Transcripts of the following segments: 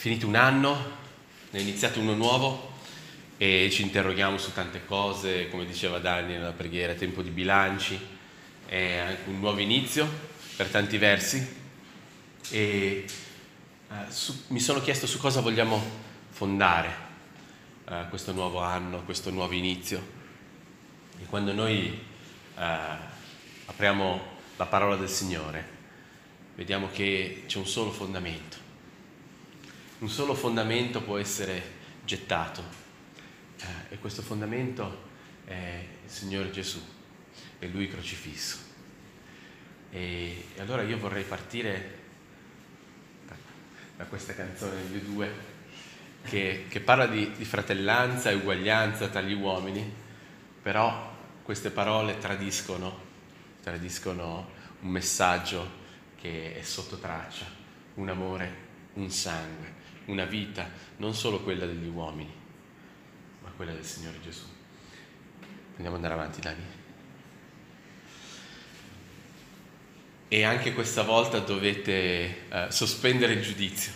finito un anno, ne è iniziato uno nuovo e ci interroghiamo su tante cose, come diceva Dani nella preghiera, tempo di bilanci, è anche un nuovo inizio per tanti versi e uh, su, mi sono chiesto su cosa vogliamo fondare uh, questo nuovo anno, questo nuovo inizio. E quando noi uh, apriamo la parola del Signore, vediamo che c'è un solo fondamento. Un solo fondamento può essere gettato eh, e questo fondamento è il Signore Gesù e Lui crocifisso. E, e allora io vorrei partire da, da questa canzone di due che, che parla di, di fratellanza e uguaglianza tra gli uomini, però queste parole tradiscono, tradiscono un messaggio che è sotto traccia, un amore, un sangue, una vita, non solo quella degli uomini, ma quella del Signore Gesù. Andiamo ad andare avanti, Dani. E anche questa volta dovete uh, sospendere il giudizio,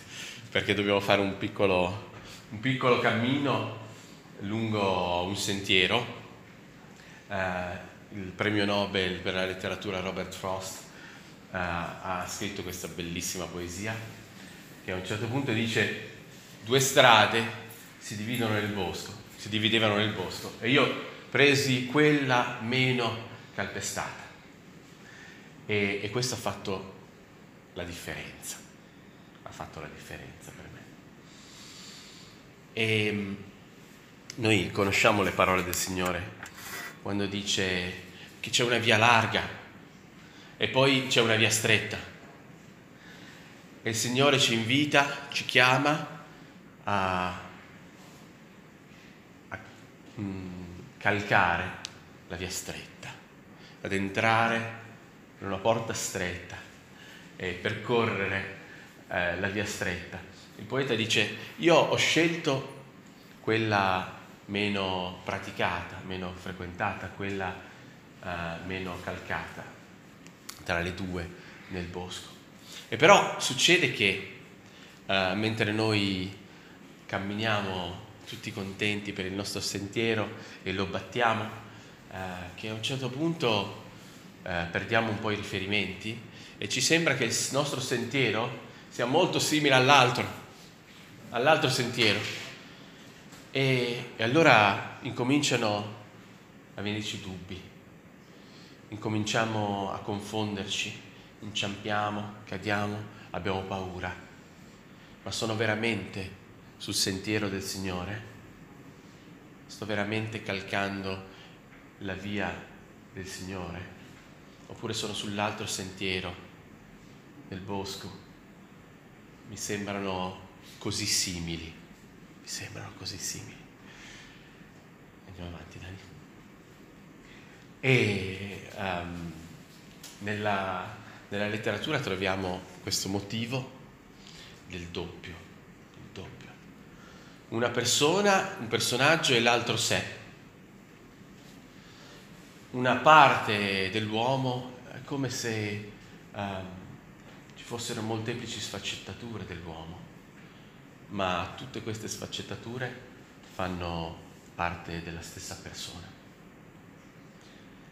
perché dobbiamo fare un piccolo, un piccolo cammino lungo un sentiero. Uh, il premio Nobel per la letteratura Robert Frost uh, ha scritto questa bellissima poesia che a un certo punto dice due strade si dividono nel bosco, si dividevano nel bosco e io presi quella meno calpestata e, e questo ha fatto la differenza, ha fatto la differenza per me. E ehm, noi conosciamo le parole del Signore quando dice che c'è una via larga e poi c'è una via stretta. E il Signore ci invita, ci chiama a, a mm, calcare la via stretta, ad entrare in una porta stretta e percorrere eh, la via stretta. Il poeta dice, io ho scelto quella meno praticata, meno frequentata, quella eh, meno calcata tra le due nel bosco. E però succede che uh, mentre noi camminiamo tutti contenti per il nostro sentiero e lo battiamo, uh, che a un certo punto uh, perdiamo un po' i riferimenti e ci sembra che il nostro sentiero sia molto simile all'altro, all'altro sentiero. E, e allora incominciano a venirci dubbi incominciamo a confonderci, inciampiamo, cadiamo, abbiamo paura, ma sono veramente sul sentiero del Signore? Sto veramente calcando la via del Signore? Oppure sono sull'altro sentiero, nel bosco? Mi sembrano così simili, mi sembrano così simili. Andiamo avanti, Dani. E um, nella, nella, letteratura troviamo questo motivo del doppio, il doppio. Una persona, un personaggio e l'altro sé. Una parte dell'uomo è come se um, ci fossero molteplici sfaccettature dell'uomo, ma tutte queste sfaccettature fanno parte della stessa persona.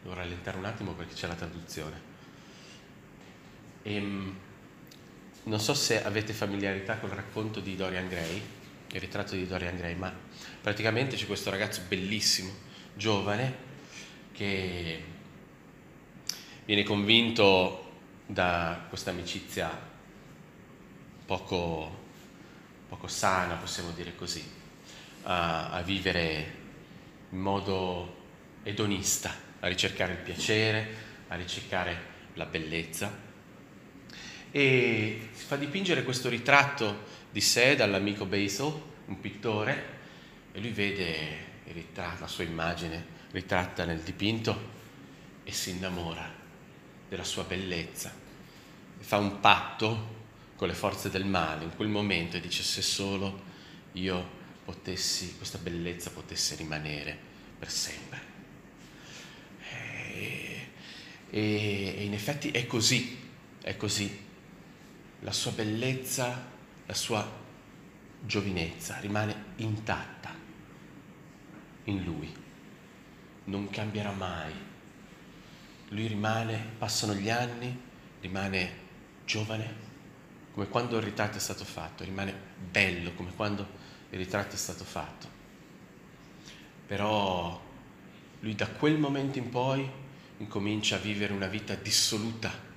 Devo rallentare un attimo perché c'è la traduzione. Ehm, non so se avete familiarità col racconto di Dorian Gray, il ritratto di Dorian Gray, ma praticamente c'è questo ragazzo bellissimo, giovane, che viene convinto da questa amicizia poco, poco sana, possiamo dire così, a, a vivere in modo edonista a ricercare il piacere, a ricercare la bellezza. E si fa dipingere questo ritratto di sé dall'amico Basil, un pittore, e lui vede la sua immagine ritratta nel dipinto e si innamora della sua bellezza. Fa un patto con le forze del male in quel momento e dice se solo io potessi, questa bellezza potesse rimanere per sempre. E, e in effetti è così, è così. La sua bellezza, la sua giovinezza rimane intatta in lui, non cambierà mai. Lui rimane, passano gli anni, rimane giovane, come quando il ritratto è stato fatto, rimane bello come quando il ritratto è stato fatto. Però lui da quel momento in poi incomincia a vivere una vita dissoluta,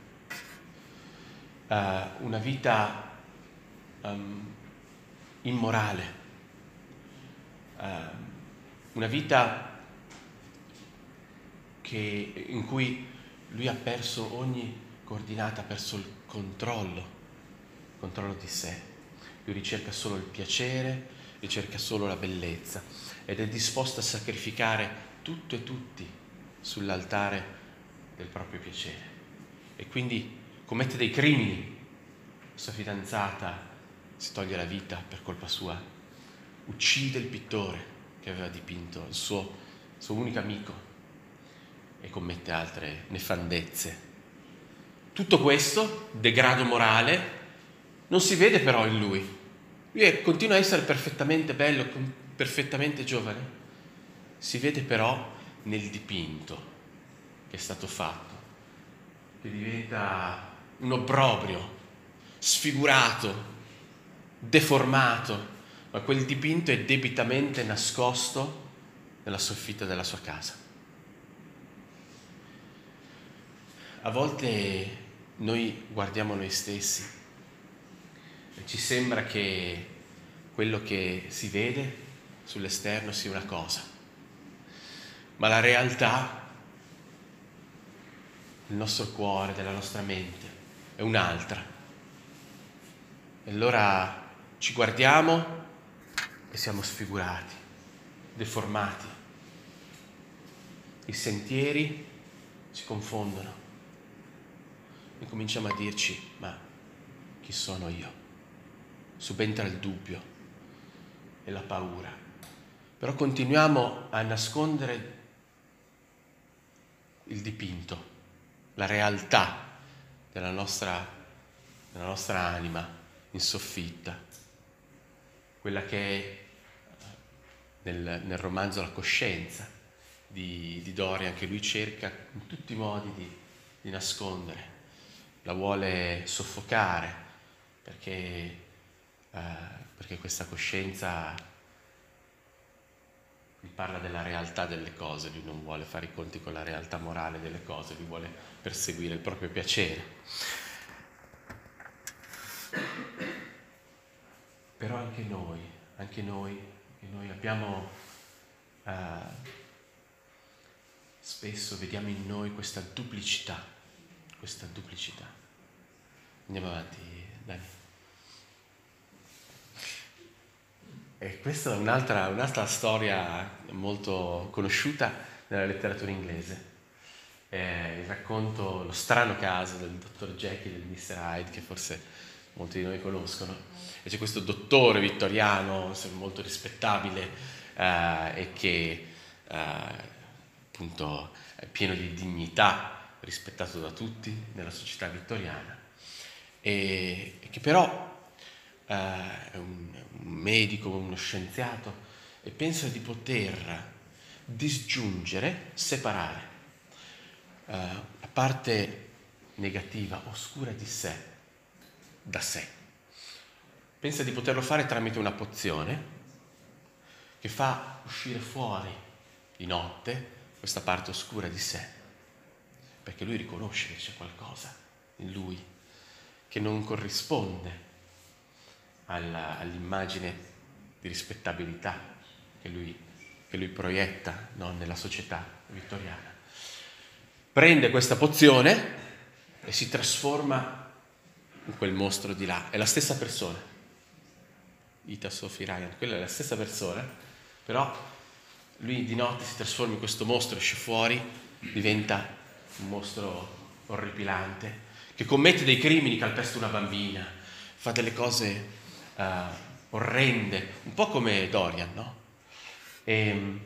uh, una vita um, immorale, uh, una vita che, in cui lui ha perso ogni coordinata, ha perso il controllo, il controllo di sé. Lui ricerca solo il piacere, ricerca solo la bellezza ed è disposto a sacrificare tutto e tutti sull'altare del proprio piacere. E quindi commette dei crimini. Sua fidanzata si toglie la vita per colpa sua, uccide il pittore che aveva dipinto il suo, suo unico amico e commette altre nefandezze. Tutto questo, degrado morale, non si vede però in lui. Lui è, continua a essere perfettamente bello, perfettamente giovane. Si vede però nel dipinto che è stato fatto, che diventa un obbrobrio, sfigurato, deformato, ma quel dipinto è debitamente nascosto nella soffitta della sua casa. A volte noi guardiamo noi stessi e ci sembra che quello che si vede sull'esterno sia una cosa, ma la realtà, il nostro cuore, della nostra mente, è un'altra. E allora ci guardiamo e siamo sfigurati, deformati. I sentieri si confondono e cominciamo a dirci, ma chi sono io? Subentra il dubbio e la paura. Però continuiamo a nascondere il dipinto, la realtà della nostra, della nostra anima in soffitta, quella che è nel, nel romanzo La coscienza di, di, Dorian, che lui cerca in tutti i modi di, di nascondere, la vuole soffocare perché, eh, perché questa coscienza parla della realtà delle cose, lui non vuole fare i conti con la realtà morale delle cose, lui vuole perseguire il proprio piacere. Però anche noi, anche noi e noi abbiamo, uh, spesso vediamo in noi questa duplicità, questa duplicità. Andiamo avanti, Dani. E questa è un'altra, un'altra storia molto conosciuta nella letteratura inglese. È il racconto, lo strano caso del dottor Jekyll e del Mr. Hyde, che forse molti di noi conoscono e c'è questo dottore vittoriano molto rispettabile eh, e che eh, appunto è pieno di dignità, rispettato da tutti nella società vittoriana e, e che però eh, è un, un medico, uno scienziato e pensa di poter disgiungere, separare uh, la parte negativa, oscura di sé, da sé pensa di poterlo fare tramite una pozione che fa uscire fuori di notte questa parte oscura di sé, perché lui riconosce che c'è qualcosa in lui che non corrisponde alla, all'immagine di rispettabilità che lui, che lui proietta no, nella società vittoriana. Prende questa pozione e si trasforma in quel mostro di là, è la stessa persona. Ita Sophie Ryan, quella è la stessa persona, però lui di notte si trasforma in questo mostro, esce fuori, diventa un mostro orripilante, che commette dei crimini, calpesta una bambina, fa delle cose uh, orrende, un po' come Dorian, no? E ehm,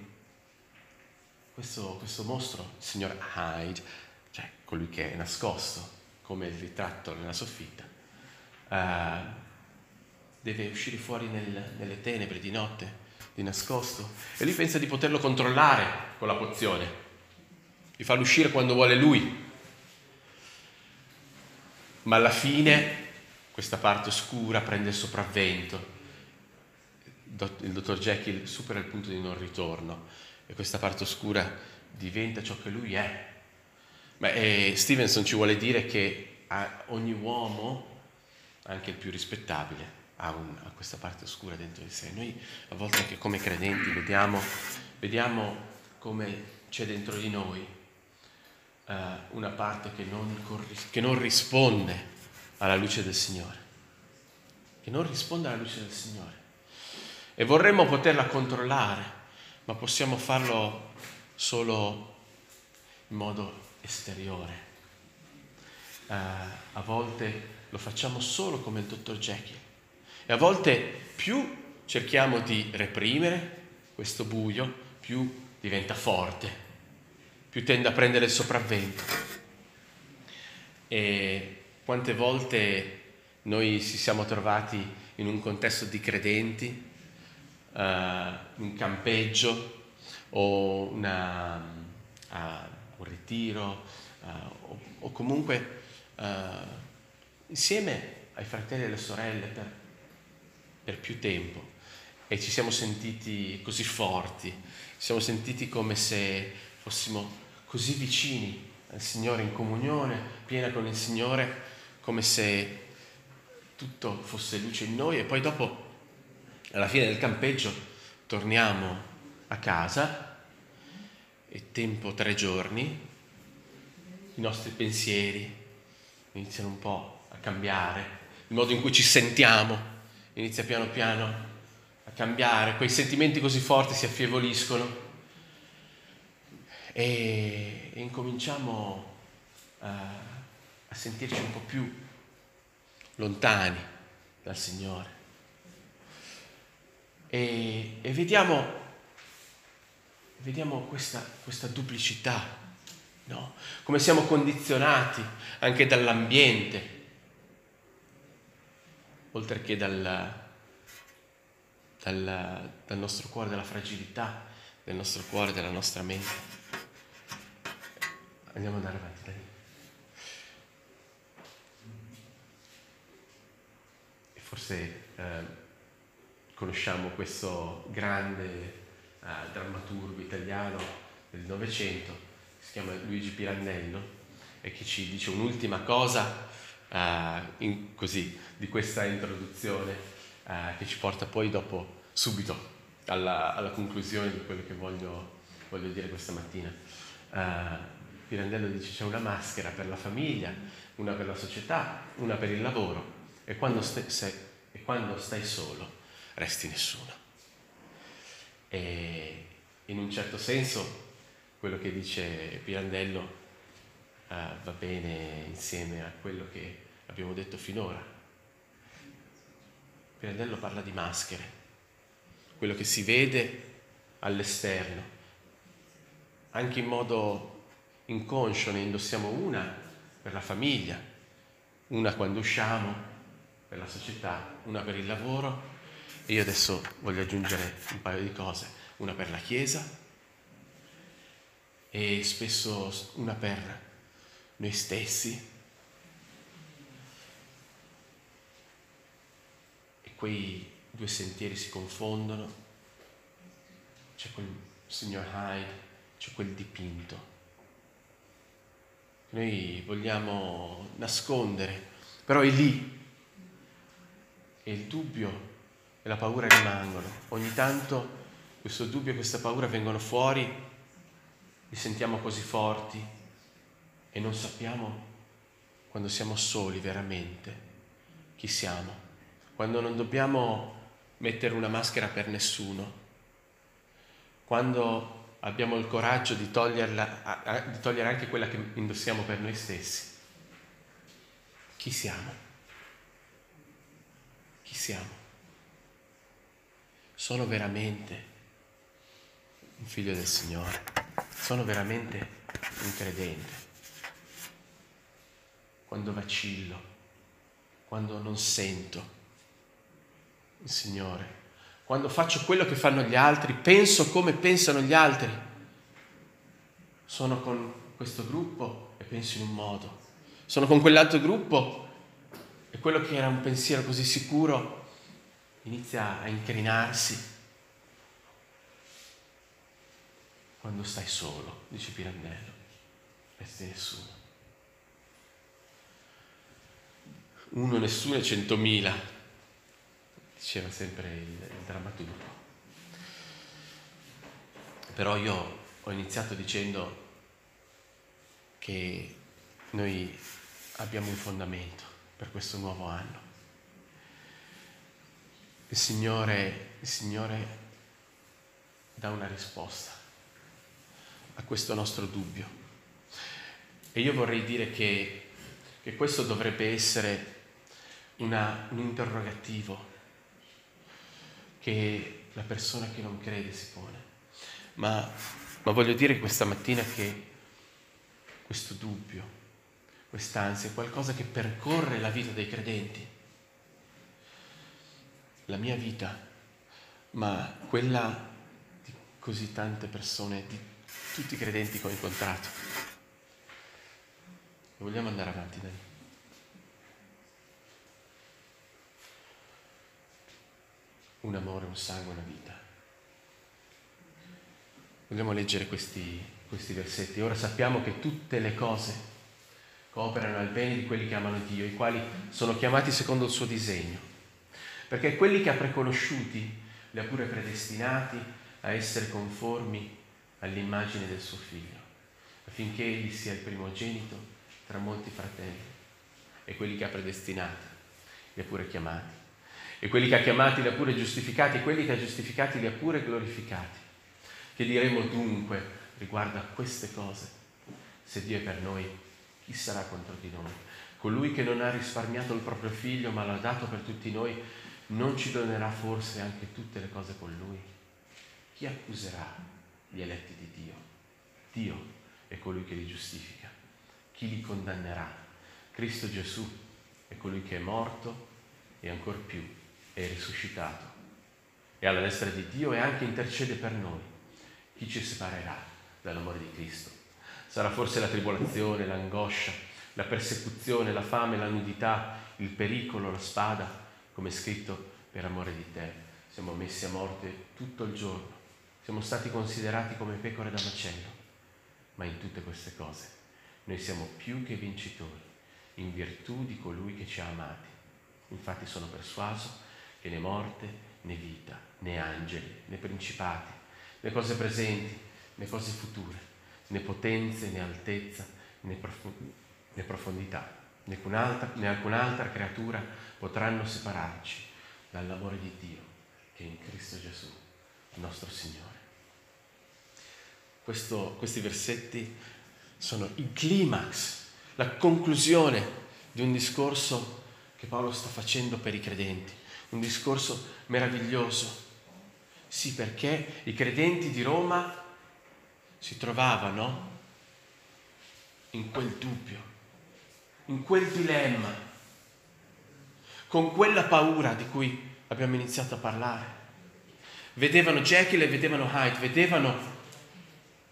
questo, questo mostro, il signor Hyde, cioè colui che è nascosto, come il ritratto nella soffitta, uh, deve uscire fuori nel, nelle tenebre di notte, di nascosto, e lui pensa di poterlo controllare con la pozione, di farlo uscire quando vuole lui. Ma alla fine questa parte oscura prende il sopravvento. Il dottor Jekyll supera il punto di non ritorno e questa parte oscura diventa ciò che lui è. Ma eh, Stevenson ci vuole dire che ogni uomo, anche il più rispettabile, ha, un, ha, questa parte oscura dentro di sé. Noi a volte anche come credenti vediamo, vediamo come c'è dentro di noi uh, una parte che non, che non risponde alla luce del Signore, che non risponde alla luce del Signore. E vorremmo poterla controllare, ma possiamo farlo solo in modo esteriore. Uh, a volte lo facciamo solo come il dottor Jekyll e a volte più cerchiamo di reprimere questo buio, più diventa forte, più tende a prendere il sopravvento. E quante volte noi ci siamo trovati in un contesto di credenti, uh, un campeggio o una, uh, un ritiro uh, o, o, comunque insieme ai fratelli e alle sorelle per per più tempo. E ci siamo sentiti così forti, ci siamo sentiti come se fossimo così vicini al Signore in comunione, piena con il Signore, come se tutto fosse luce in noi. E poi dopo, alla fine del campeggio, torniamo a casa e tempo tre giorni, i nostri pensieri iniziano un po' a cambiare, il modo in cui ci sentiamo inizia piano piano a cambiare, quei sentimenti così forti si affievoliscono e, e incominciamo a, a sentirci un po' più lontani dal Signore. E, e vediamo, vediamo questa, questa duplicità, no? come siamo condizionati anche dall'ambiente oltre che dal, dal, dal nostro cuore, dalla fragilità del nostro cuore, della nostra mente. Andiamo ad andare avanti, dai. Forse eh, conosciamo questo grande eh, drammaturgo italiano del Novecento, che si chiama Luigi Pirandello, e che ci dice un'ultima cosa uh, in, così, di questa introduzione uh, che ci porta poi dopo, subito, alla, alla conclusione di quello che voglio, voglio dire questa mattina. Uh, Pirandello dice c'è una maschera per la famiglia, una per la società, una per il lavoro e quando, stai, sei, e quando stai solo resti nessuno. E in un certo senso quello che dice Pirandello uh, va bene insieme a quello che abbiamo detto finora. Pirandello parla di maschere, quello che si vede all'esterno, anche in modo inconscio ne indossiamo una per la famiglia, una quando usciamo per la società, una per il lavoro e io adesso voglio aggiungere un paio di cose, una per la Chiesa e spesso una per noi stessi. E quei due sentieri si confondono, c'è quel signor Hyde, c'è quel dipinto. Noi vogliamo nascondere, però è lì. E il dubbio e la paura rimangono. Ogni tanto questo dubbio e questa paura vengono fuori, li sentiamo così forti, e non sappiamo quando siamo soli veramente chi siamo, quando non dobbiamo mettere una maschera per nessuno, quando abbiamo il coraggio di, toglierla, di togliere anche quella che indossiamo per noi stessi. Chi siamo? Chi siamo? Sono veramente un figlio del Signore? Sono veramente un credente? quando vacillo, quando non sento, il Signore. Quando faccio quello che fanno gli altri, penso come pensano gli altri. Sono con questo gruppo e penso in un modo. Sono con quell'altro gruppo e quello che era un pensiero così sicuro inizia a incrinarsi. Quando stai solo, dice Pirandello, resti nessuno. Uno nessuno e centomila, diceva sempre il, il drammaturgo. Però io ho iniziato dicendo che noi abbiamo un fondamento per questo nuovo anno. Il Signore, il Signore dà una risposta a questo nostro dubbio. E io vorrei dire che, che questo dovrebbe essere una, un interrogativo che la persona che non crede si pone. Ma, ma voglio dire questa mattina che questo dubbio, quest'ansia è qualcosa che percorre la vita dei credenti, la mia vita, ma quella di così tante persone, di tutti i credenti che ho incontrato. vogliamo andare avanti, Dani? Un amore, un sangue, una vita. Vogliamo leggere questi, questi versetti. Ora sappiamo che tutte le cose cooperano al bene di quelli che amano Dio, i quali sono chiamati secondo il suo disegno. Perché quelli che ha preconosciuti li ha pure predestinati a essere conformi all'immagine del suo figlio, affinché egli sia il primogenito tra molti fratelli. E quelli che ha predestinati li ha pure chiamati. E quelli che ha chiamati li ha pure giustificati, e quelli che ha giustificati li ha pure glorificati. Che diremo dunque riguardo a queste cose? Se Dio è per noi, chi sarà contro di noi? Colui che non ha risparmiato il proprio figlio, ma l'ha dato per tutti noi, non ci donerà forse anche tutte le cose con lui? Chi accuserà gli eletti di Dio. Dio è colui che li giustifica. Chi li condannerà? Cristo Gesù è colui che è morto e ancor più è risuscitato. E alla destra di Dio e anche intercede per noi. Chi ci separerà dall'amore di Cristo? Sarà forse la tribolazione, l'angoscia, la persecuzione, la fame, la nudità, il pericolo, la spada, come scritto, per amore di te. Siamo messi a morte tutto il giorno siamo stati considerati come pecore da macello, ma in tutte queste cose noi siamo più che vincitori in virtù di colui che ci ha amati. Infatti sono persuaso che né morte, né vita, né angeli, né principati, né cose presenti, né cose future, né potenze, né altezza, né, prof- né profondità, né alcun'altra, creatura potranno separarci dall'amore di Dio che è in Cristo Gesù, nostro Signore. Questo, questi versetti sono il climax, la conclusione di un discorso che Paolo sta facendo per i credenti, un discorso meraviglioso. Sì, perché i credenti di Roma si trovavano in quel dubbio, in quel dilemma, con quella paura di cui abbiamo iniziato a parlare. Vedevano Jekyll e vedevano Hyde, vedevano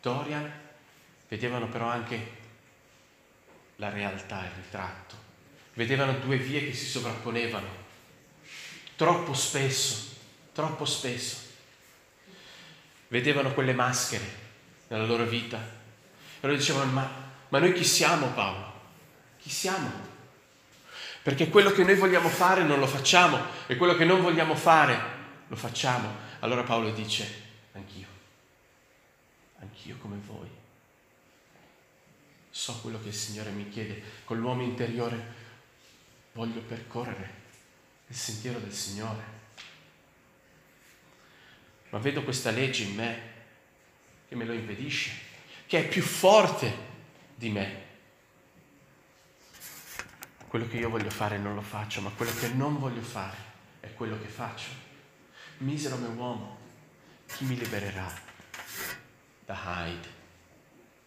Dorian vedevano però anche la realtà, il ritratto. Vedevano due vie che si sovrapponevano. Troppo spesso, troppo spesso. Vedevano quelle maschere nella loro vita. E loro dicevano, ma, ma noi chi siamo Paolo? Chi siamo? Perché quello che noi vogliamo fare non lo facciamo e quello che non vogliamo fare lo facciamo. Allora Paolo dice, anch'io anch'io come voi. So quello che il Signore mi chiede, con l'uomo interiore voglio percorrere il sentiero del Signore. Ma vedo questa legge in me che me lo impedisce, che è più forte di me. Quello che io voglio fare non lo faccio, ma quello che non voglio fare è quello che faccio. Misero me uomo, chi mi libererà da Hyde.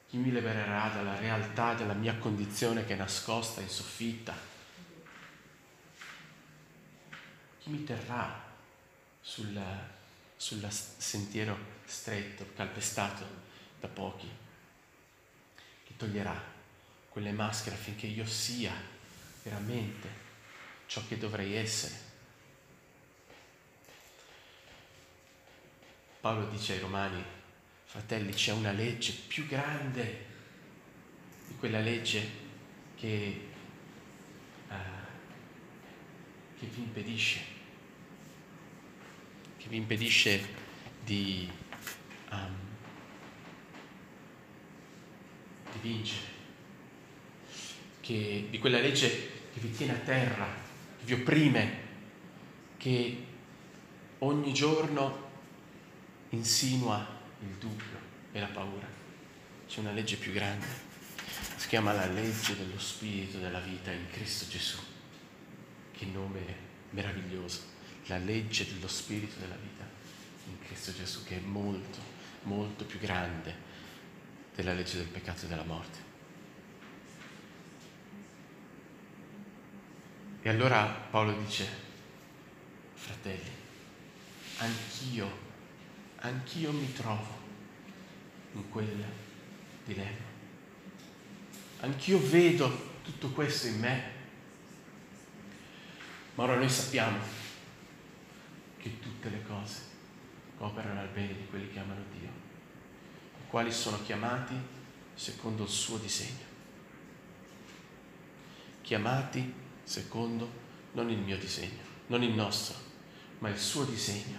Chi mi libererà dalla realtà della mia condizione che è nascosta in soffitta? Chi mi terrà sul, sul sentiero stretto, calpestato da pochi, che toglierà quelle maschere affinché io sia veramente ciò che dovrei essere. Paolo dice ai Romani, fratelli, c'è una legge più grande di quella legge che, uh, che vi impedisce, che vi impedisce di, um, di vincere, che, di quella legge che vi tiene a terra, che vi opprime, che ogni giorno insinua il dubbio e la paura. C'è una legge più grande si chiama la legge dello Spirito della vita in Cristo Gesù. Che nome meraviglioso, la legge dello Spirito della vita in Cristo Gesù, che è molto, molto più grande della legge del peccato e della morte. E allora Paolo dice, fratelli, anch'io, anch'io mi trovo in quel dilemma Anch'io vedo tutto questo in me. Ma ora noi sappiamo che tutte le cose operano al bene di quelli che amano Dio, i quali sono chiamati secondo il suo disegno. Chiamati secondo non il mio disegno, non il nostro, ma il suo disegno.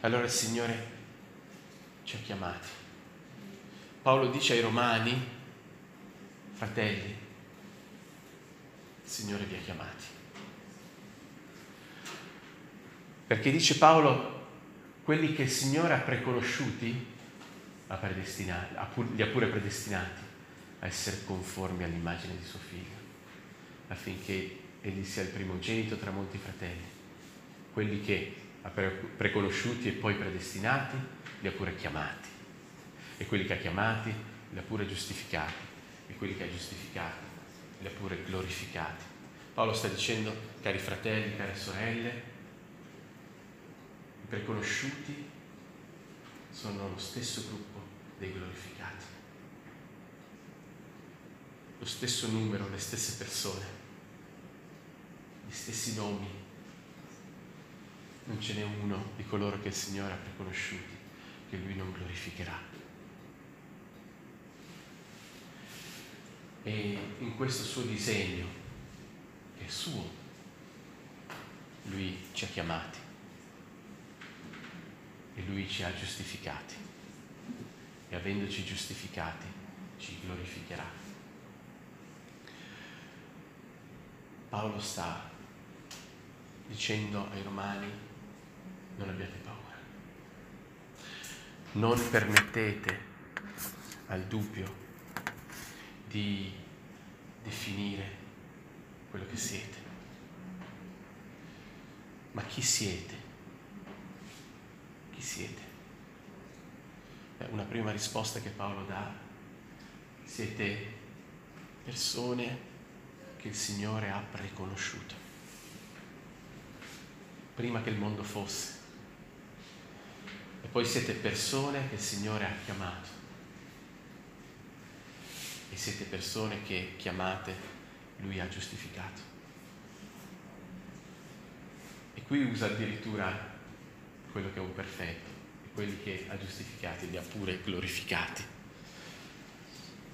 Allora il Signore ci ha chiamati. Paolo dice ai Romani, Fratelli, il Signore vi ha chiamati. Perché dice Paolo, quelli che il Signore ha preconosciuti, li ha pure predestinati a essere conformi all'immagine di suo figlio, affinché egli sia il primogenito tra molti fratelli. Quelli che ha preconosciuti e poi predestinati, li ha pure chiamati. E quelli che ha chiamati, li ha pure giustificati e quelli che ha giustificati, li ha pure glorificati. Paolo sta dicendo, cari fratelli, care sorelle, i preconosciuti sono lo stesso gruppo dei glorificati, lo stesso numero, le stesse persone, gli stessi nomi. Non ce n'è uno di coloro che il Signore ha preconosciuti che Lui non glorificherà. e in questo suo disegno, che è suo, lui ci ha chiamati e lui ci ha giustificati e avendoci giustificati ci glorificherà. Paolo sta dicendo ai romani non abbiate paura, non permettete al dubbio di definire quello che siete. Ma chi siete? Chi siete? Una prima risposta che Paolo dà, siete persone che il Signore ha preconosciuto, prima che il mondo fosse. E poi siete persone che il Signore ha chiamato e siete persone che chiamate lui ha giustificato. E qui usa addirittura quello che è un perfetto, e quelli che ha giustificati li ha pure glorificati,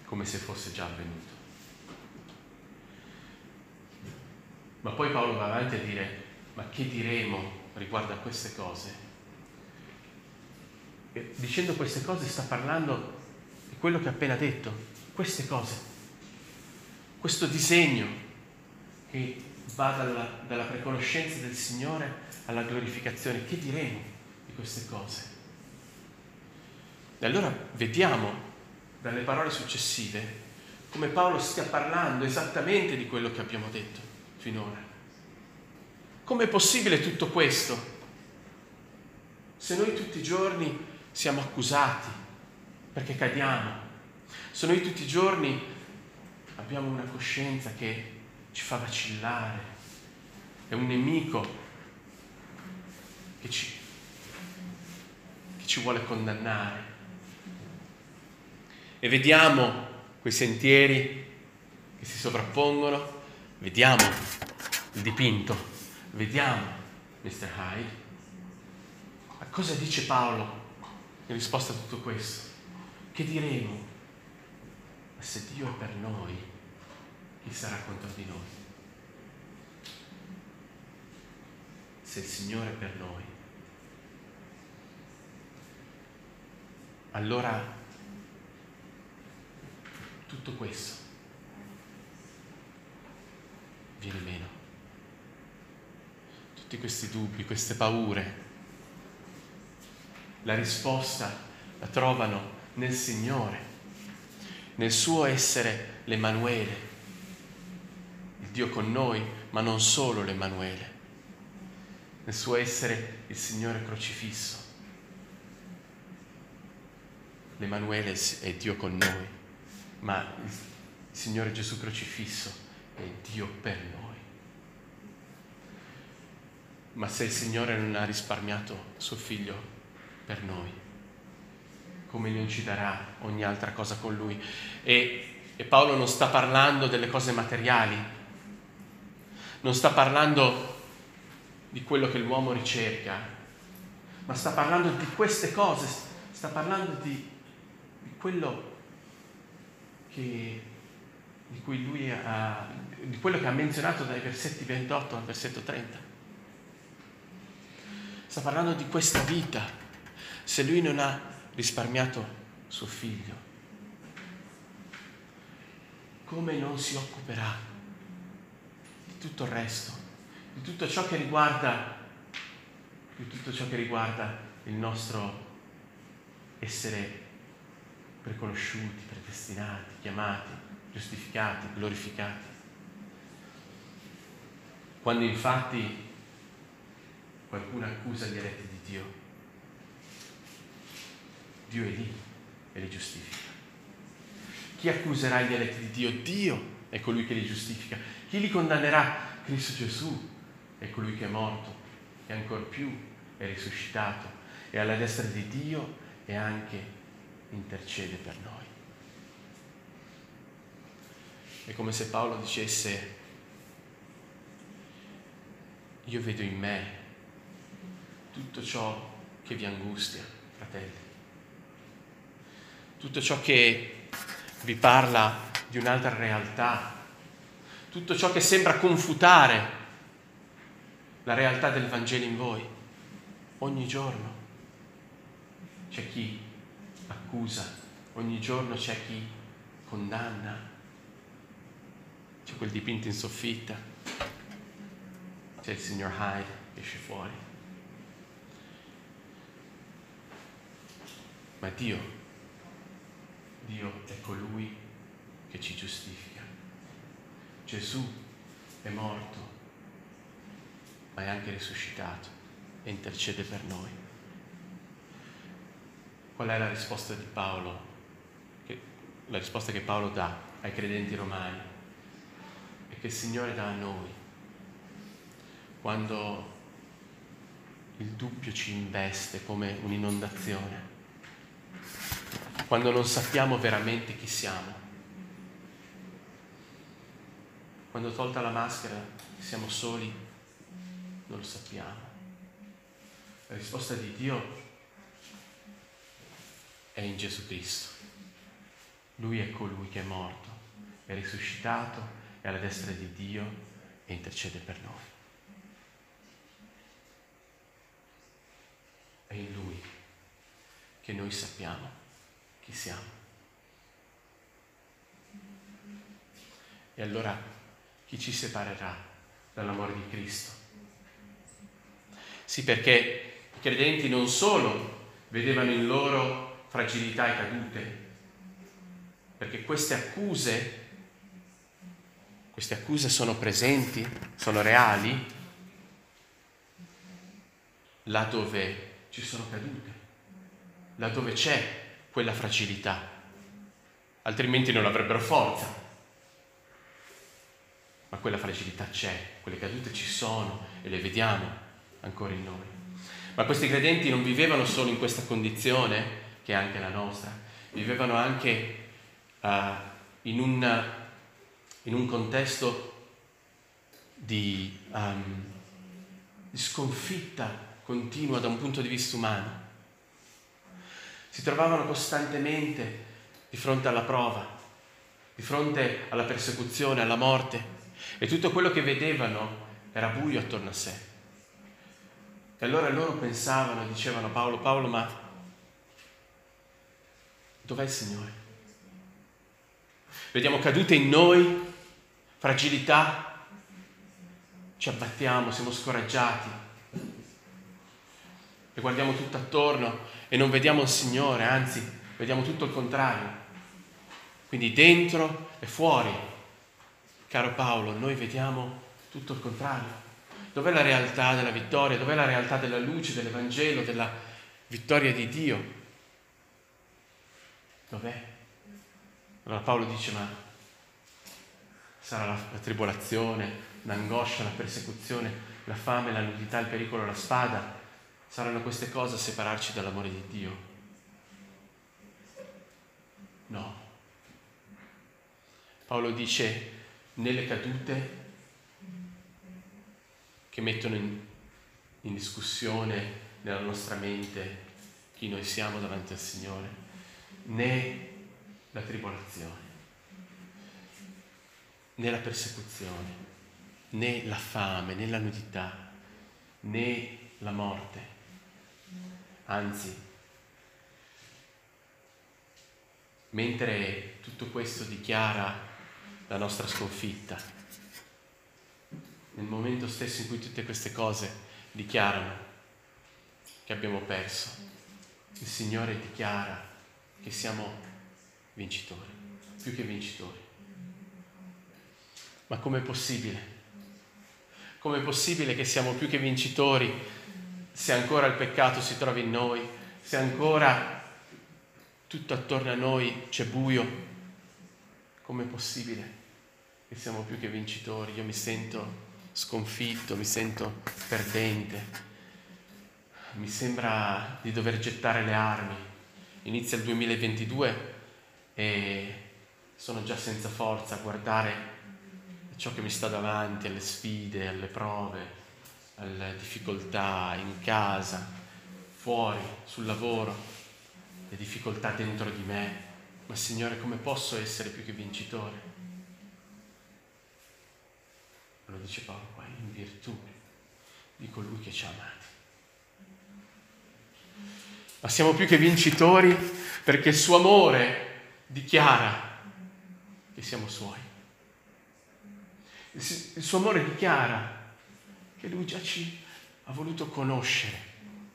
come se fosse già avvenuto. Ma poi Paolo va avanti a dire, ma che diremo riguardo a queste cose? E dicendo queste cose sta parlando di quello che ha appena detto, queste cose, questo disegno che va dalla, dalla preconoscenza del Signore alla glorificazione. Che diremo di queste cose? E allora vediamo dalle parole successive come Paolo stia parlando esattamente di quello che abbiamo detto finora. Com'è possibile tutto questo? Se noi tutti i giorni siamo accusati perché cadiamo, se noi tutti i giorni abbiamo una coscienza che ci fa vacillare, è un nemico che ci, che ci vuole condannare. E vediamo quei sentieri che si sovrappongono, vediamo il dipinto, vediamo Mr. Hyde. Ma cosa dice Paolo in risposta a tutto questo? Che diremo? Ma se Dio è per noi, chi sarà contro di noi? Se il Signore è per noi, allora tutto questo viene meno. Tutti questi dubbi, queste paure, la risposta la trovano nel Signore, nel suo essere l'Emanuele, il Dio con noi, ma non solo l'Emanuele, nel suo essere il Signore crocifisso. L'Emanuele è Dio con noi, ma il Signore Gesù crocifisso è Dio per noi. Ma se il Signore non ha risparmiato suo figlio per noi, come non ci darà ogni altra cosa con lui? E, e Paolo non sta parlando delle cose materiali, non sta parlando di quello che l'uomo ricerca, ma sta parlando di queste cose, sta parlando di, di quello che, di, ha, di quello che ha menzionato dai versetti 28 al versetto 30. Sta parlando di questa vita. Se lui non ha risparmiato suo figlio, come non si occuperà di tutto il resto, di tutto ciò che riguarda, di tutto ciò che riguarda il nostro essere preconosciuti, predestinati, chiamati, giustificati, glorificati. Quando infatti qualcuno accusa gli eletti di Dio, Dio è lì e li giustifica. Chi accuserà gli eletti di Dio? Dio è colui che li giustifica. Chi li condannerà? Cristo Gesù è colui che è morto e ancor più è risuscitato e alla destra di Dio e anche intercede per noi. È come se Paolo dicesse, io vedo in me tutto ciò che vi angustia, fratelli, tutto ciò che vi parla di un'altra realtà, tutto ciò che sembra confutare la realtà del Vangelo in voi, ogni giorno c'è chi accusa, ogni giorno c'è chi condanna, c'è quel dipinto in soffitta, c'è il signor Hyde che esce fuori. Ma Dio, Dio è colui che ci giustifica. Gesù è morto, ma è anche risuscitato e intercede per noi. Qual è la risposta di Paolo? Che, la risposta che Paolo dà ai credenti romani e che il Signore dà a noi quando il dubbio ci investe come un'inondazione, quando non sappiamo veramente chi siamo, quando tolta la maschera siamo soli, non lo sappiamo. La risposta di Dio è in Gesù Cristo. Lui è colui che è morto, è risuscitato, è alla destra di Dio e intercede per noi. È in Lui che noi sappiamo chi siamo. E allora chi ci separerà dall'amore di Cristo? Sì, perché i credenti non solo vedevano in loro fragilità e cadute, perché queste accuse, queste accuse sono presenti, sono reali, là dove ci sono cadute, là dove c'è quella fragilità, altrimenti non avrebbero forza. Ma quella fragilità c'è, quelle cadute ci sono e le vediamo ancora in noi. Ma questi credenti non vivevano solo in questa condizione, che è anche la nostra, vivevano anche uh, in, un, in, un, contesto di, um, di sconfitta continua da un punto di vista umano. Si trovavano costantemente di fronte alla prova, di fronte alla persecuzione, alla morte e tutto quello che vedevano era buio attorno a sé. E allora loro pensavano dicevano Paolo, Paolo, ma dov'è il Signore? Vediamo cadute in noi, fragilità, ci abbattiamo, siamo scoraggiati e guardiamo tutto attorno e non vediamo il Signore, anzi vediamo tutto il contrario. Quindi dentro e fuori, caro Paolo, noi vediamo tutto il contrario. Dov'è la realtà della vittoria? Dov'è la realtà della luce, dell'Evangelo, della vittoria di Dio? Dov'è? Allora Paolo dice, ma sarà la, la tribolazione, l'angoscia, la persecuzione, la fame, la nudità, il pericolo, la spada. Saranno queste cose a separarci dall'amore di Dio? No. Paolo dice, nelle cadute che mettono in, in discussione nella nostra mente chi noi siamo davanti al Signore, né la tribolazione, né la persecuzione, né la fame, né la nudità, né la morte. Anzi, mentre tutto questo dichiara la nostra sconfitta, nel momento stesso in cui tutte queste cose dichiarano che abbiamo perso, il Signore dichiara che siamo vincitori, più che vincitori. Ma com'è possibile? Com'è possibile che siamo più che vincitori se ancora il peccato si trova in noi, se ancora tutto attorno a noi c'è buio? Com'è possibile che siamo più che vincitori? Io mi sento sconfitto, mi sento perdente, mi sembra di dover gettare le armi. Inizia il 2022 e sono già senza forza a guardare ciò che mi sta davanti, alle sfide, alle prove, alle difficoltà in casa, fuori, sul lavoro, le difficoltà dentro di me. Ma Signore, come posso essere più che vincitore? Lo dice Paolo qua, in virtù di colui che ci ha amati. Ma siamo più che vincitori perché il suo amore dichiara che siamo suoi. Il suo amore dichiara che lui già ci ha voluto conoscere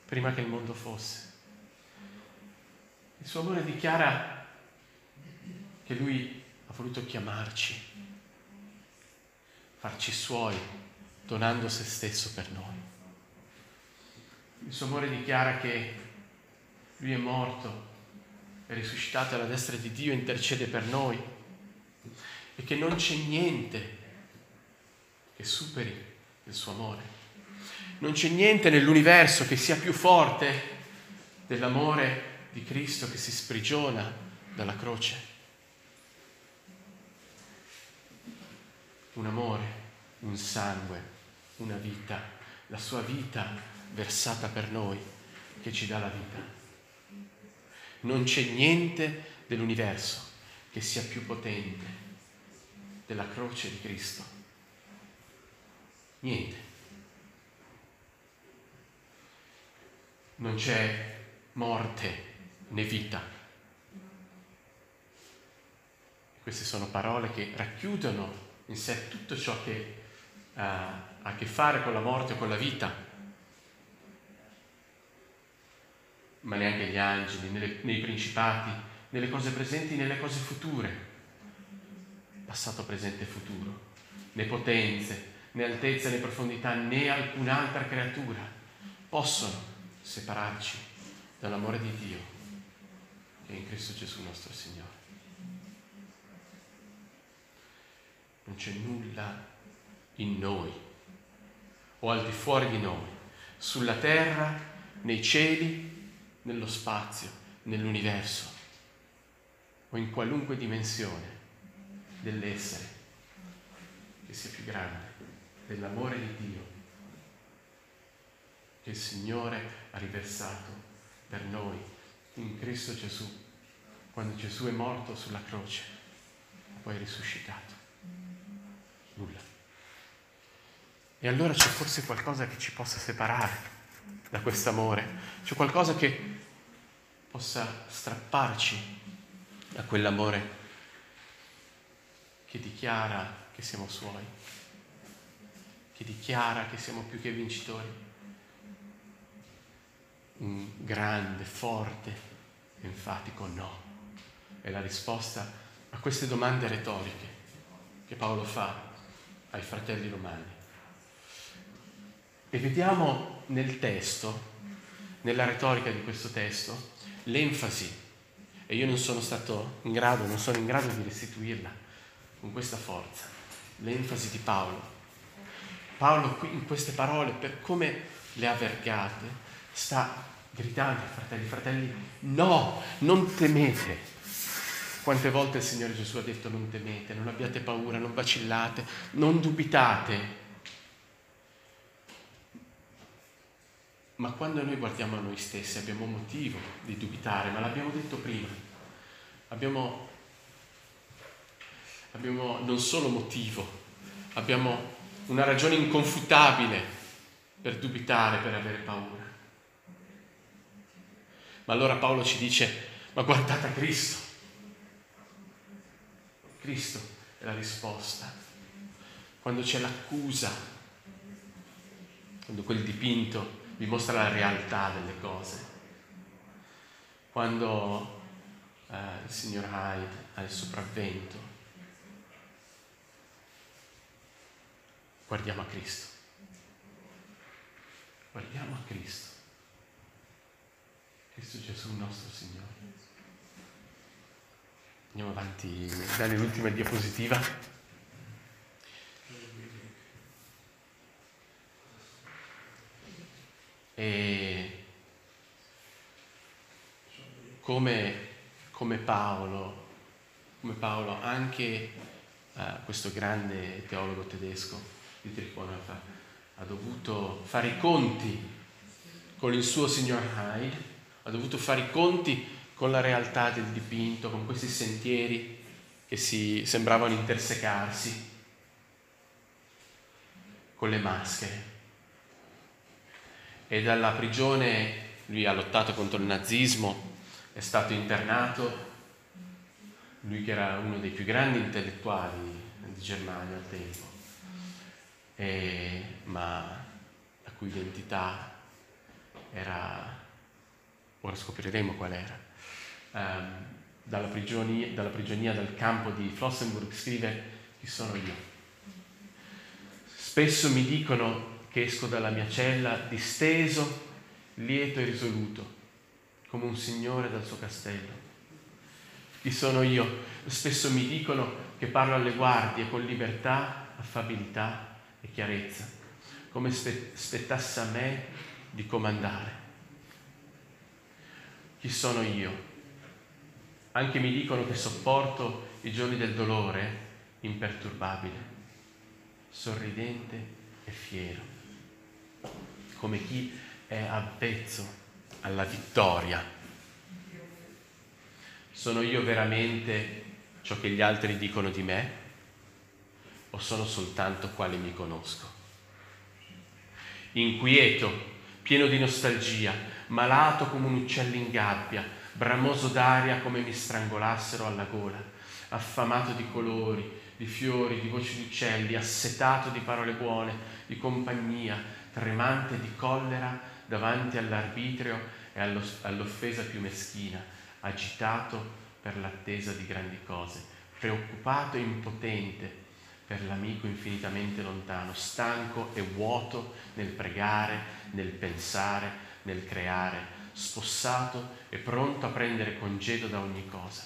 prima che il mondo fosse. Il suo amore dichiara che lui ha voluto chiamarci farci suoi, donando se stesso per noi. Il suo amore dichiara che lui è morto, è risuscitato alla destra di Dio, intercede per noi e che non c'è niente che superi il suo amore. Non c'è niente nell'universo che sia più forte dell'amore di Cristo che si sprigiona dalla croce. un amore, un sangue, una vita, la sua vita versata per noi che ci dà la vita. Non c'è niente dell'universo che sia più potente della croce di Cristo. Niente. Non c'è morte né vita. Queste sono parole che racchiudono in sé tutto ciò che uh, ha a che fare con la morte o con la vita, ma neanche gli angeli, nelle, nei principati, nelle cose presenti, nelle cose future, passato, presente e futuro, né potenze, né altezza, né profondità, né alcun'altra creatura possono separarci dall'amore di Dio che è in Cristo Gesù nostro Signore. non c'è nulla in noi o al di fuori di noi, sulla terra nei cieli, nello spazio, nell'universo o in qualunque dimensione dell'essere che sia più grande dell'amore di Dio che il Signore ha riversato per noi in Cristo Gesù, quando Gesù è morto sulla croce, poi è risuscitato. Nulla. E allora c'è forse qualcosa che ci possa separare da questo amore, c'è qualcosa che possa strapparci da quell'amore che dichiara che siamo suoi, che dichiara che siamo più che vincitori. Un grande, forte, enfatico no. È la risposta a queste domande retoriche che Paolo fa ai fratelli romani. E vediamo nel testo, nella retorica di questo testo, l'enfasi. E io non sono stato in grado, non sono in grado di restituirla con questa forza. L'enfasi di Paolo. Paolo in queste parole, per come le ha vergate, sta gridando ai fratelli, fratelli, no, non temete. Quante volte il Signore Gesù ha detto non temete, non abbiate paura, non vacillate, non dubitate, Ma quando noi guardiamo a noi stessi abbiamo motivo di dubitare, ma l'abbiamo detto prima. Abbiamo, abbiamo non solo motivo, abbiamo una ragione inconfutabile per dubitare, per avere paura. Ma allora Paolo ci dice, ma guardate a Cristo. Cristo è la risposta. Quando c'è l'accusa, quando quel dipinto vi mostra la realtà delle cose. Quando eh, il signor Hyde ha il sopravvento, guardiamo a Cristo. Guardiamo a Cristo. Cristo Gesù nostro Signore. Andiamo avanti, dare l'ultima diapositiva. E come, come Paolo, come Paolo, anche uh, questo grande teologo tedesco, Dietrich Bonhoeffer, ha dovuto fare i conti con il suo signor Hyde, ha dovuto fare i conti con la realtà del dipinto, con questi sentieri che si sembravano intersecarsi, con le maschere. E dalla prigione lui ha lottato contro il nazismo, è stato internato, lui che era uno dei più grandi intellettuali di Germania al tempo, e, ma la cui identità era, ora scopriremo qual era, um, dalla, prigionia, dalla prigionia dal campo di Flossenburg scrive chi sono io. Spesso mi dicono che esco dalla mia cella disteso, lieto e risoluto, come un signore dal suo castello. Chi sono io? Spesso mi dicono che parlo alle guardie con libertà, affabilità chiarezza, come spettasse a me di comandare. Chi sono io? Anche mi dicono che sopporto i giorni del dolore imperturbabile, sorridente e fiero come chi è avvezzo alla vittoria. Sono io veramente ciò che gli altri dicono di me o sono soltanto quale mi conosco? Inquieto, pieno di nostalgia, malato come un uccello in gabbia, bramoso d'aria come mi strangolassero alla gola, affamato di colori, di fiori, di voci di uccelli, assetato di parole buone, di compagnia, tremante di collera davanti all'arbitrio e all'offesa più meschina, agitato per l'attesa di grandi cose, preoccupato e impotente per l'amico infinitamente lontano, stanco e vuoto nel pregare, nel pensare, nel creare, spossato e pronto a prendere congedo da ogni cosa.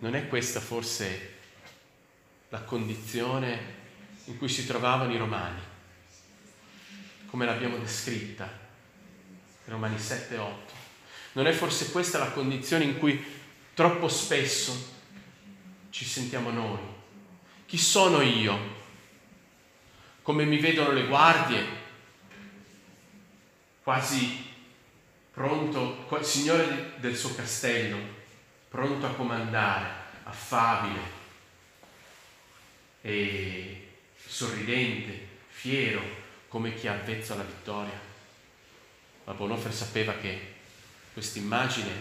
Non è questa forse la condizione in cui si trovavano i romani? come l'abbiamo descritta Romani 7 8. Non è forse questa la condizione in cui troppo spesso ci sentiamo noi? Chi sono io? Come mi vedono le guardie? Quasi pronto, signore del suo castello, pronto a comandare, affabile e sorridente, fiero, come chi ha avvezzo alla vittoria. Ma Bonhoeffer sapeva che questa immagine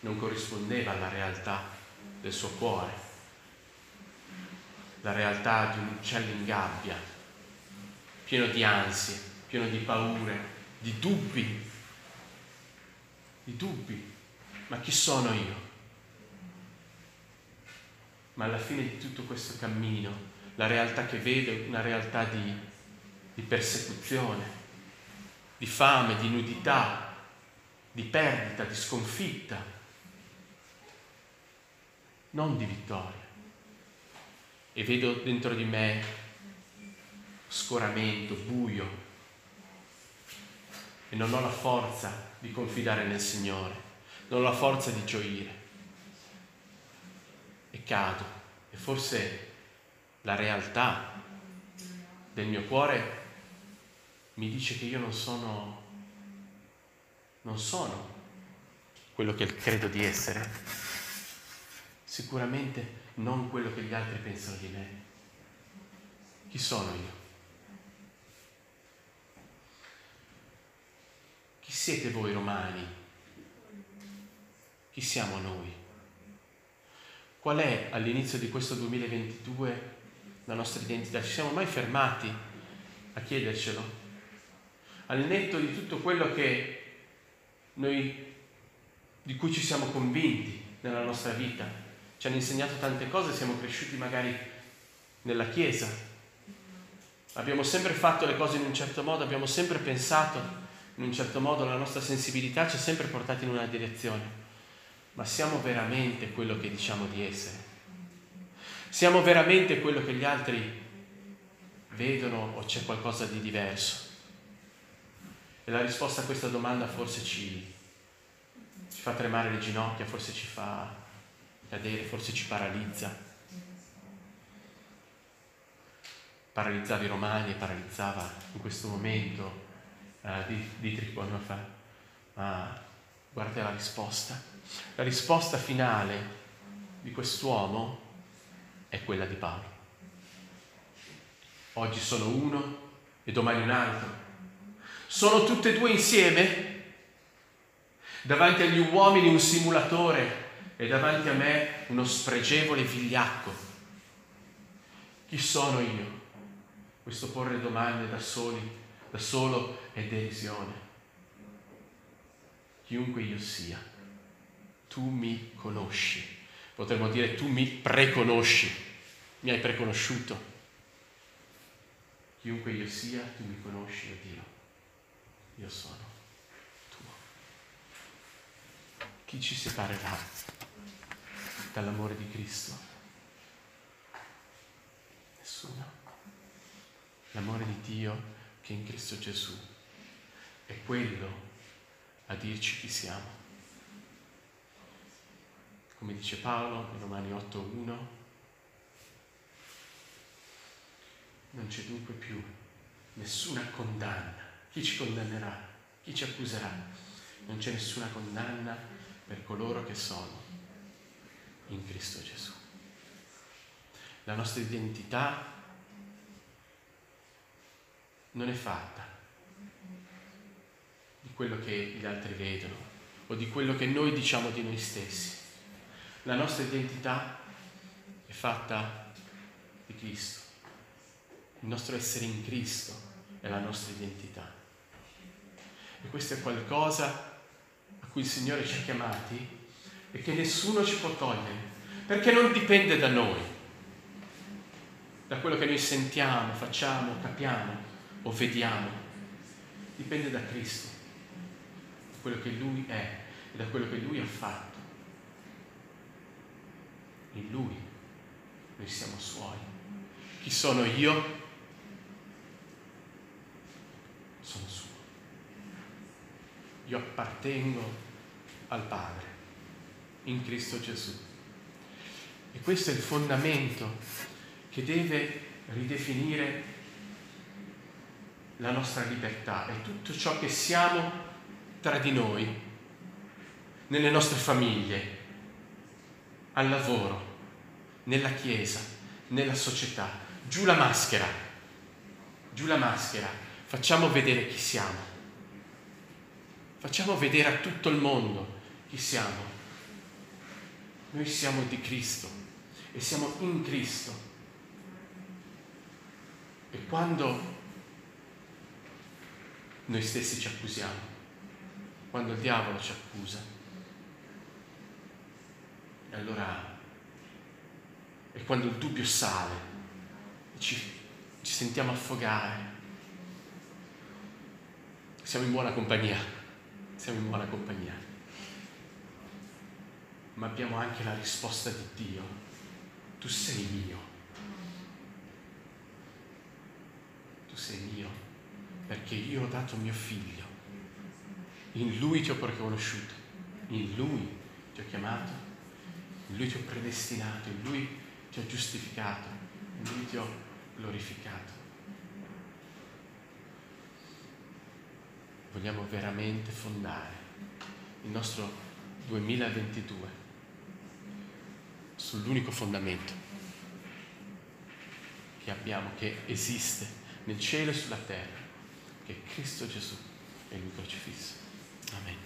non corrispondeva alla realtà del suo cuore, la realtà di un uccello in gabbia, pieno di ansie, pieno di paure, di dubbi, di dubbi. Ma chi sono io? Ma alla fine di tutto questo cammino, la realtà che vedo è una realtà di, di persecuzione, di fame, di nudità, di perdita, di sconfitta non di vittoria. E vedo dentro di me scoramento, buio, e non ho la forza di confidare nel Signore, non ho la forza di gioire. E cado. E forse la realtà del mio cuore mi dice che io non sono, non sono quello che credo di essere sicuramente non quello che gli altri pensano di me. Chi sono io? Chi siete voi romani? Chi siamo noi? Qual è all'inizio di questo 2022 la nostra identità? Ci siamo mai fermati a chiedercelo? Al netto di tutto quello che noi, di cui ci siamo convinti nella nostra vita, ci hanno insegnato tante cose, siamo cresciuti magari nella Chiesa, abbiamo sempre fatto le cose in un certo modo, abbiamo sempre pensato in un certo modo, la nostra sensibilità ci ha sempre portati in una direzione, ma siamo veramente quello che diciamo di essere? Siamo veramente quello che gli altri vedono o c'è qualcosa di diverso? E la risposta a questa domanda forse ci, ci fa tremare le ginocchia, forse ci fa cadere forse ci paralizza. Paralizzava i romani e paralizzava in questo momento eh, di, di. Ma guarda la risposta. La risposta finale di quest'uomo è quella di Paolo. Oggi sono uno e domani un altro. Sono tutte e due insieme? Davanti agli uomini un simulatore e davanti a me uno spregevole vigliacco. Chi sono io? Questo porre domande da soli, da solo è derisione. Chiunque io sia, tu mi conosci. Potremmo dire tu mi preconosci, mi hai preconosciuto. Chiunque io sia, tu mi conosci, oh Dio. Io sono tuo. Chi ci separerà? Dall'amore di Cristo? Nessuno. L'amore di Dio che è in Cristo Gesù è quello a dirci chi siamo. Come dice Paolo in Romani 8.1, non c'è dunque più nessuna condanna. Chi ci condannerà? Chi ci accuserà? Non c'è nessuna condanna per coloro che sono in Cristo Gesù. La nostra identità non è fatta di quello che gli altri vedono o di quello che noi diciamo di noi stessi. La nostra identità è fatta di Cristo. Il nostro essere in Cristo è la nostra identità. E questo è qualcosa a cui il Signore ci ha chiamati e che nessuno ci può togliere, perché non dipende da noi, da quello che noi sentiamo, facciamo, capiamo o vediamo, dipende da Cristo, da quello che Lui è e da quello che Lui ha fatto. In Lui noi siamo Suoi. Chi sono io? Sono Suo. io appartengo al Padre in Cristo Gesù. E questo è il fondamento che deve ridefinire la nostra libertà e tutto ciò che siamo tra di noi, nelle nostre famiglie, al lavoro, nella chiesa, nella società. Giù la maschera, giù la maschera, facciamo vedere chi siamo. Facciamo vedere a tutto il mondo chi siamo. Noi siamo di Cristo e siamo in Cristo. E quando noi stessi ci accusiamo, quando il diavolo ci accusa, e allora è quando il dubbio sale ci, ci sentiamo affogare, siamo in buona compagnia, siamo in buona compagnia, ma abbiamo anche la risposta di Dio, tu sei mio, tu sei mio, perché io ho dato mio figlio, in lui ti ho riconosciuto, in lui ti ho chiamato, in lui ti ho predestinato, in lui ti ho giustificato, in lui ti ho glorificato. Vogliamo veramente fondare il nostro 2022 sull'unico fondamento che abbiamo, che esiste nel cielo e sulla terra, che è Cristo Gesù e lui crocifisso. Amen.